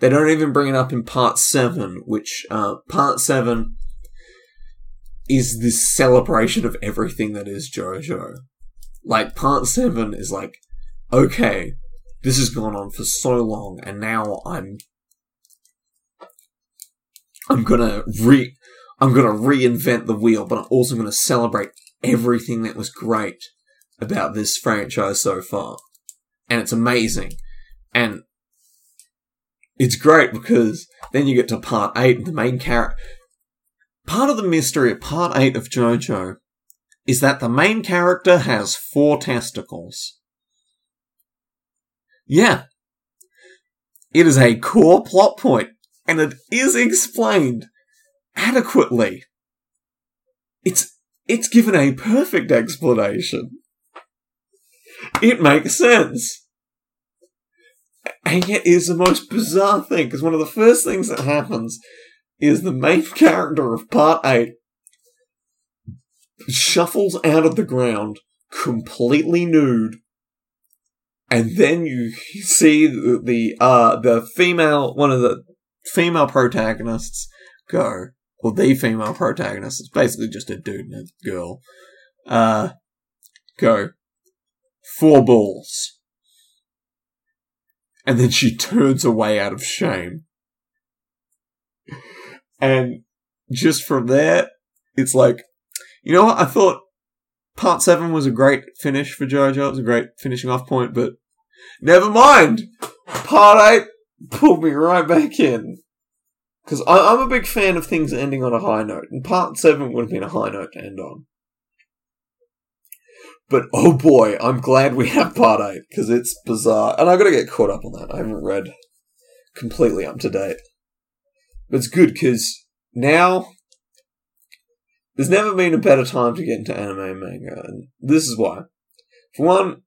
They don't even bring it up in part seven, which uh, part seven is this celebration of everything that is JoJo. Like part seven is like, okay, this has gone on for so long, and now I'm I'm gonna re I'm gonna reinvent the wheel, but I'm also gonna celebrate everything that was great about this franchise so far. And it's amazing. And it's great because then you get to part eight, the main character. Part of the mystery of part eight of JoJo is that the main character has four testicles. Yeah. It is a core plot point, and it is explained adequately. It's it's given a perfect explanation. It makes sense. And yet is the most bizarre thing, because one of the first things that happens is the main character of part 8 shuffles out of the ground completely nude. And then you see the, the uh the female one of the female protagonists go well the female protagonist is basically just a dude and a girl uh go four balls and then she turns away out of shame and just from there it's like you know what i thought part seven was a great finish for JoJo. It was a great finishing off point, but never mind. Part eight pulled me right back in. Because I'm a big fan of things ending on a high note, and part seven would have been a high note to end on. But oh boy, I'm glad we have part eight, because it's bizarre. And I've got to get caught up on that. I haven't read completely up to date. But it's good, because now there's never been a better time to get into anime and manga, and this is why. For one,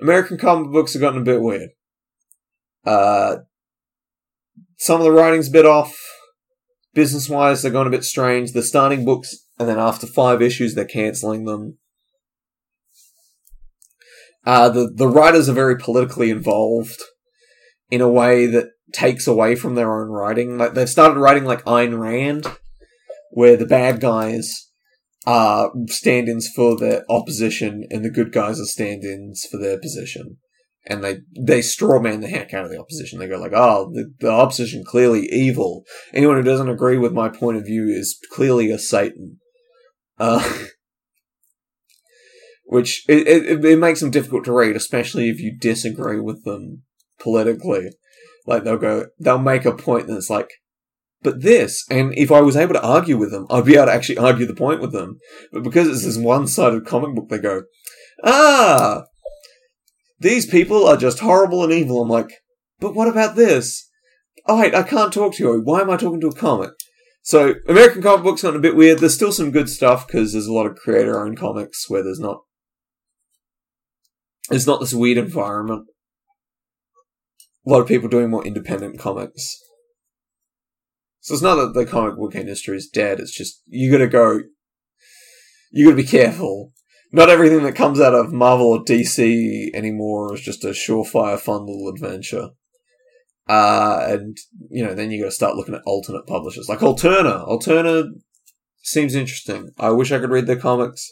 American comic books have gotten a bit weird. Uh, some of the writing's a bit off. Business wise, they're going a bit strange. They're starting books, and then after five issues, they're cancelling them. Uh, the the writers are very politically involved in a way that takes away from their own writing. Like they've started writing like Ayn Rand, where the bad guys are stand-ins for the opposition and the good guys are stand-ins for their position. And they, they strawman the heck out of the opposition. They go like, oh, the, the opposition clearly evil. Anyone who doesn't agree with my point of view is clearly a Satan. Uh, which it, it, it makes them difficult to read, especially if you disagree with them politically. Like they'll go, they'll make a point that's like, but this, and if I was able to argue with them, I'd be able to actually argue the point with them. But because it's this one-sided comic book, they go, ah, these people are just horrible and evil. I'm like, but what about this? Oh wait, I can't talk to you. Why am I talking to a comic? So American comic books gotten a bit weird. There's still some good stuff because there's a lot of creator-owned comics where there's not, there's not this weird environment. A lot of people doing more independent comics. So it's not that the comic book industry is dead. It's just you got to go. You got to be careful. Not everything that comes out of Marvel or DC anymore is just a surefire, fun little adventure. Uh, and you know, then you got to start looking at alternate publishers like Alterna. Alterna seems interesting. I wish I could read their comics,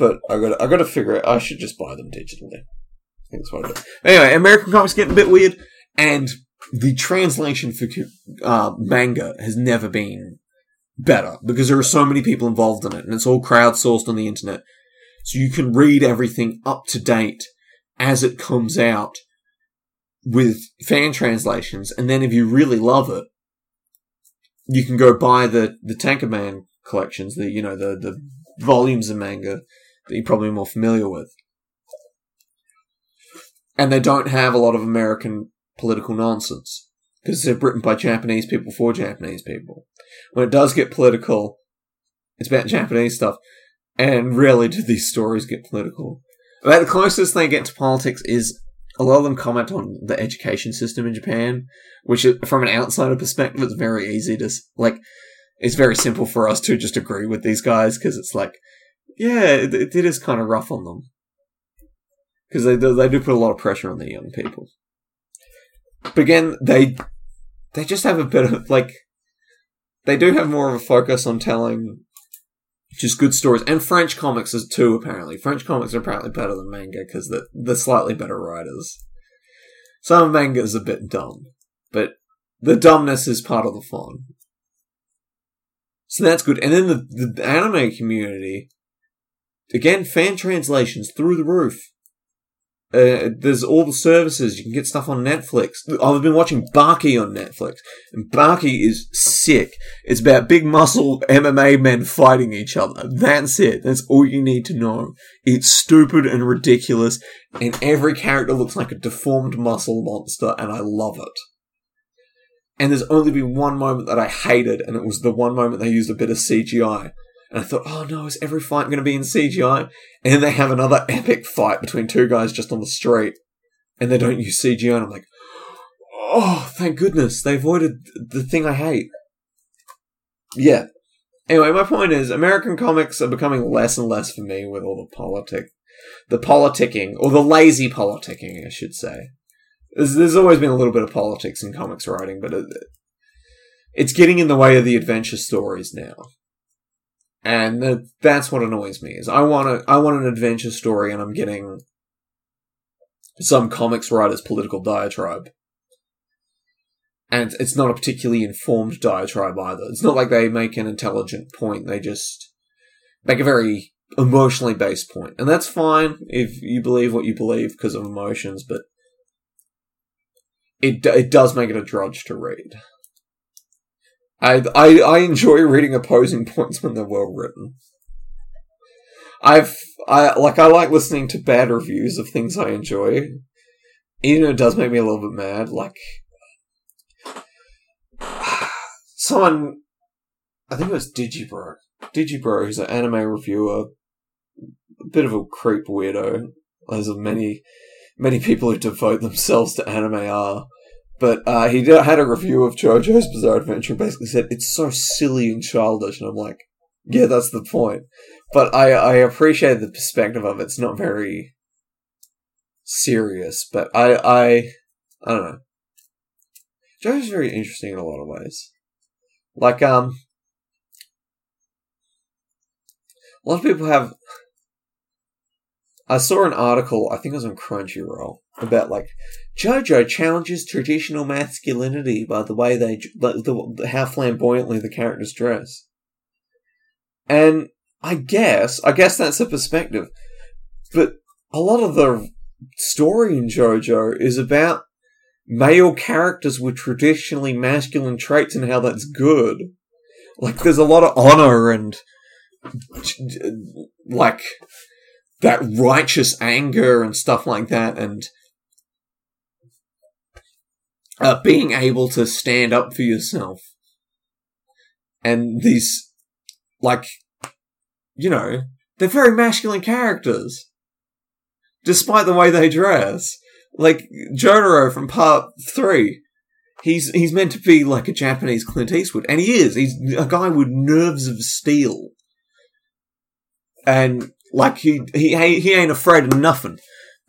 but I got I got to figure it. I should just buy them digitally. I think that's what I do. Anyway, American comics getting a bit weird, and the translation for uh, manga has never been better because there are so many people involved in it and it's all crowdsourced on the internet. So you can read everything up to date as it comes out with fan translations. And then if you really love it, you can go buy the, the tankobon collections, the, you know, the, the volumes of manga that you're probably more familiar with. And they don't have a lot of American political nonsense because they're written by Japanese people for Japanese people. When it does get political, it's about Japanese stuff, and rarely do these stories get political. About the closest they get to politics is a lot of them comment on the education system in Japan, which, from an outsider perspective, it's very easy to like. It's very simple for us to just agree with these guys because it's like, yeah, it, it is kind of rough on them because they they do put a lot of pressure on the young people. But again, they they just have a bit of like they do have more of a focus on telling just good stories, and French comics is too. Apparently, French comics are apparently better than manga because they're, they're slightly better writers. Some manga is a bit dumb, but the dumbness is part of the fun. So that's good. And then the, the anime community, again, fan translations through the roof. Uh, there's all the services. You can get stuff on Netflix. I've been watching Baki on Netflix, and Baki is sick. It's about big muscle MMA men fighting each other. That's it. That's all you need to know. It's stupid and ridiculous, and every character looks like a deformed muscle monster, and I love it. And there's only been one moment that I hated, and it was the one moment they used a bit of CGI. And I thought, oh no, is every fight going to be in CGI? And then they have another epic fight between two guys just on the street, and they don't use CGI. And I'm like, oh, thank goodness they avoided the thing I hate. Yeah. Anyway, my point is, American comics are becoming less and less for me with all the politic, the politicking, or the lazy politicking, I should say. There's, there's always been a little bit of politics in comics writing, but it, it's getting in the way of the adventure stories now. And the, that's what annoys me is I want a, I want an adventure story and I'm getting some comics writer's political diatribe. And it's not a particularly informed diatribe either. It's not like they make an intelligent point, they just make a very emotionally based point. And that's fine if you believe what you believe because of emotions, but it it does make it a drudge to read. I, I I enjoy reading opposing points when they're well written. I've I like I like listening to bad reviews of things I enjoy. Even it does make me a little bit mad, like someone I think it was Digibro. Digibro, who's an anime reviewer, a bit of a creep weirdo, as many many people who devote themselves to anime are. But uh, he did, had a review of JoJo's Bizarre Adventure and basically said, it's so silly and childish. And I'm like, yeah, that's the point. But I, I appreciate the perspective of it. It's not very serious, but I, I, I don't know. JoJo's very interesting in a lot of ways. Like, um, a lot of people have. I saw an article, I think it was on Crunchyroll, about like JoJo challenges traditional masculinity by the way they the, how flamboyantly the characters dress. And I guess I guess that's a perspective, but a lot of the story in JoJo is about male characters with traditionally masculine traits and how that's good. Like there's a lot of honor and like that righteous anger and stuff like that and uh, being able to stand up for yourself. And these, like, you know, they're very masculine characters. Despite the way they dress. Like, Jotaro from part three. He's, he's meant to be like a Japanese Clint Eastwood. And he is. He's a guy with nerves of steel. And, like, he, he, he ain't afraid of nothing.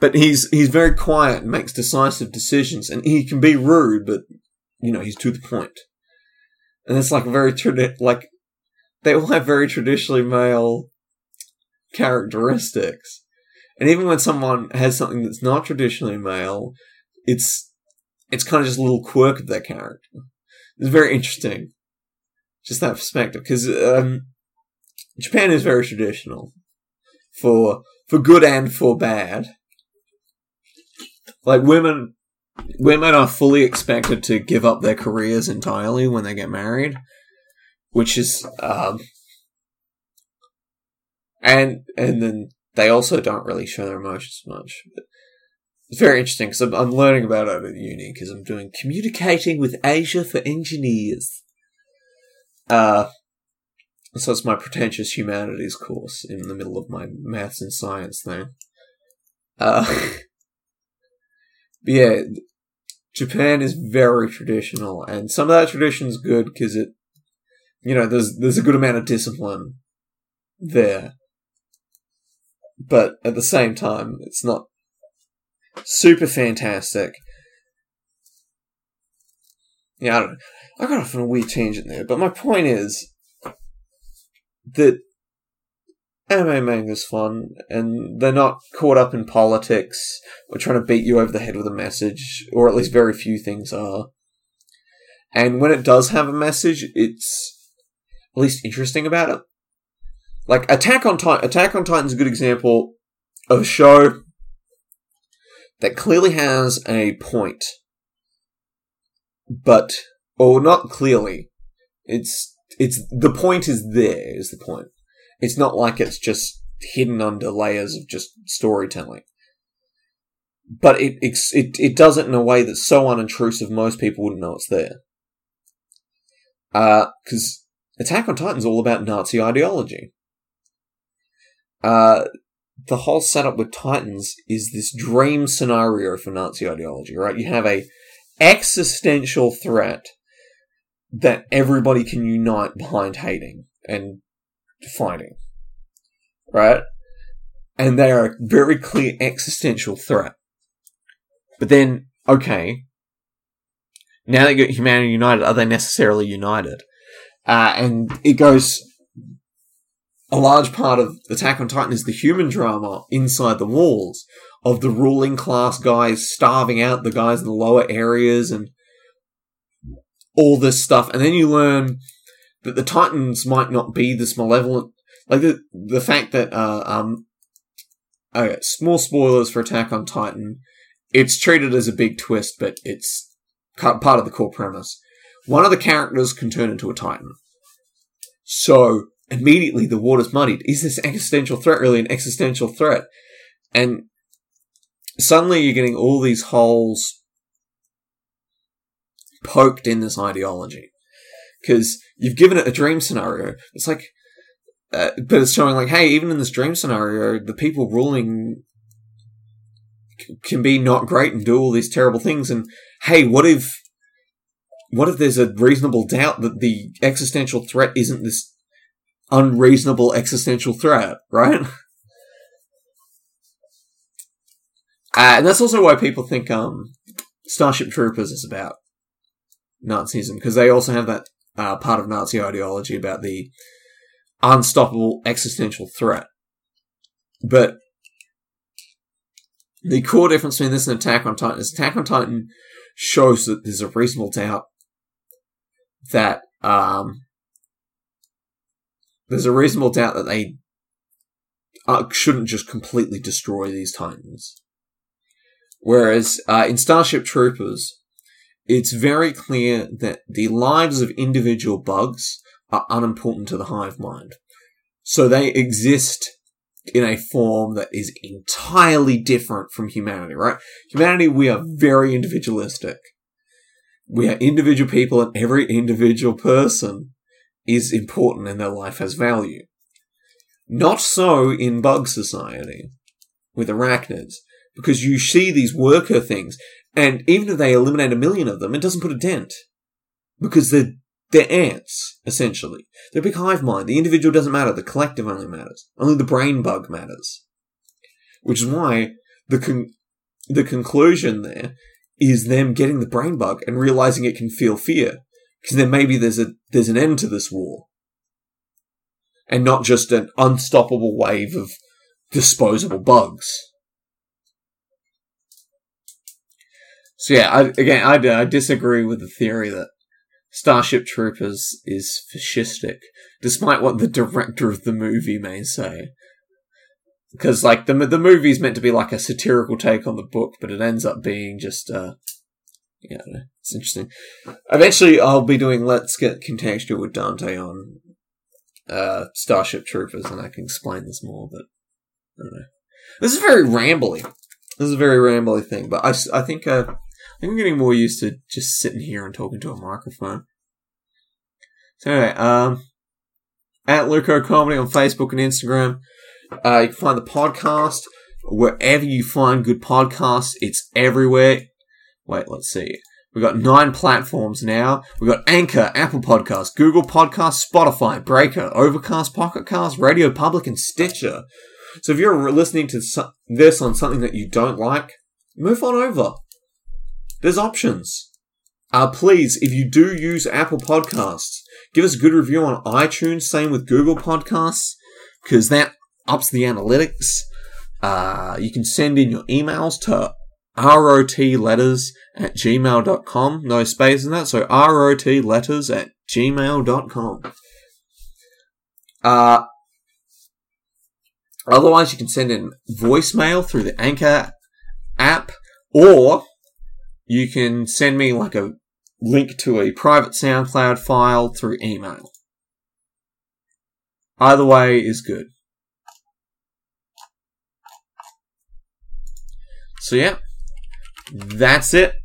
But he's he's very quiet and makes decisive decisions, and he can be rude, but you know he's to the point. And it's like very tradi- like they all have very traditionally male characteristics. And even when someone has something that's not traditionally male, it's it's kind of just a little quirk of their character. It's very interesting, just that perspective, because um, Japan is very traditional for for good and for bad. Like women, women are fully expected to give up their careers entirely when they get married, which is, um, and and then they also don't really show their emotions much. But it's very interesting because I'm, I'm learning about it at uni because I'm doing communicating with Asia for engineers. Uh, so it's my pretentious humanities course in the middle of my maths and science thing. Uh, yeah, Japan is very traditional, and some of that tradition is good because it, you know, there's there's a good amount of discipline there, but at the same time, it's not super fantastic. Yeah, I don't. I got off on a weird tangent there, but my point is that anime manga's fun, and they're not caught up in politics or trying to beat you over the head with a message, or at least very few things are. And when it does have a message, it's at least interesting about it. Like Attack on Titan, Attack on Titan is a good example of a show that clearly has a point, but or not clearly. It's it's the point is there is the point. It's not like it's just hidden under layers of just storytelling. But it, it, it does it in a way that's so unintrusive most people wouldn't know it's there. because uh, Attack on Titan's all about Nazi ideology. Uh, the whole setup with Titans is this dream scenario for Nazi ideology, right? You have a existential threat that everybody can unite behind hating and fighting, right? And they are a very clear existential threat. But then, okay, now that humanity united, are they necessarily united? Uh, and it goes a large part of Attack on Titan is the human drama inside the walls of the ruling class guys starving out the guys in the lower areas and all this stuff. And then you learn that the Titans might not be this malevolent. Like the, the fact that, uh, um, okay, small spoilers for Attack on Titan. It's treated as a big twist, but it's part of the core premise. One of the characters can turn into a Titan. So, immediately the water's muddied. Is this existential threat really an existential threat? And suddenly you're getting all these holes poked in this ideology. Because you've given it a dream scenario. It's like, uh, but it's showing like, hey, even in this dream scenario, the people ruling can be not great and do all these terrible things. And hey, what if, what if there's a reasonable doubt that the existential threat isn't this unreasonable existential threat, right? Uh, and that's also why people think um, Starship Troopers is about Nazism, because they also have that uh, part of Nazi ideology about the unstoppable existential threat. But the core difference between this and Attack on Titan is Attack on Titan shows that there's a reasonable doubt that um, there's a reasonable doubt that they uh, shouldn't just completely destroy these Titans. Whereas uh, in Starship Troopers, it's very clear that the lives of individual bugs are unimportant to the hive mind. So they exist in a form that is entirely different from humanity, right? Humanity, we are very individualistic. We are individual people and every individual person is important and their life has value. Not so in bug society with arachnids, because you see these worker things, and even if they eliminate a million of them, it doesn't put a dent. Because they're, they're ants, essentially. They're a big hive mind. The individual doesn't matter, the collective only matters. Only the brain bug matters. Which is why the con- the conclusion there is them getting the brain bug and realizing it can feel fear because then maybe there's a there's an end to this war, and not just an unstoppable wave of disposable bugs. So yeah, I, again, I, I disagree with the theory that Starship Troopers is fascistic, despite what the director of the movie may say. Because like the the movie's meant to be like a satirical take on the book, but it ends up being just uh, yeah, it's interesting. Eventually, I'll be doing Let's Get Contextual with Dante on uh, Starship Troopers, and I can explain this more, but I don't know. This is very rambly. This is a very rambly thing, but I, I think uh, think I'm getting more used to just sitting here and talking to a microphone. So anyway, um, at Luco Comedy on Facebook and Instagram. Uh, you can find the podcast wherever you find good podcasts. It's everywhere. Wait, let's see. We've got nine platforms now. We've got Anchor, Apple Podcasts, Google Podcasts, Spotify, Breaker, Overcast, Pocket Cast, Radio Public, and Stitcher. So if you're listening to this on something that you don't like, move on over. There's options. Uh, please, if you do use Apple Podcasts, give us a good review on iTunes. Same with Google Podcasts, because that ups the analytics. Uh, you can send in your emails to rotletters at gmail.com. No space in that, so rotletters at gmail.com. Uh, otherwise, you can send in voicemail through the Anchor app, or you can send me like a link to a private SoundCloud file through email. Either way is good. So yeah, that's it.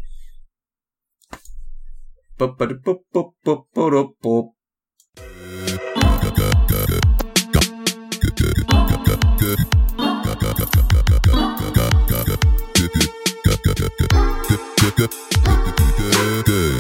good.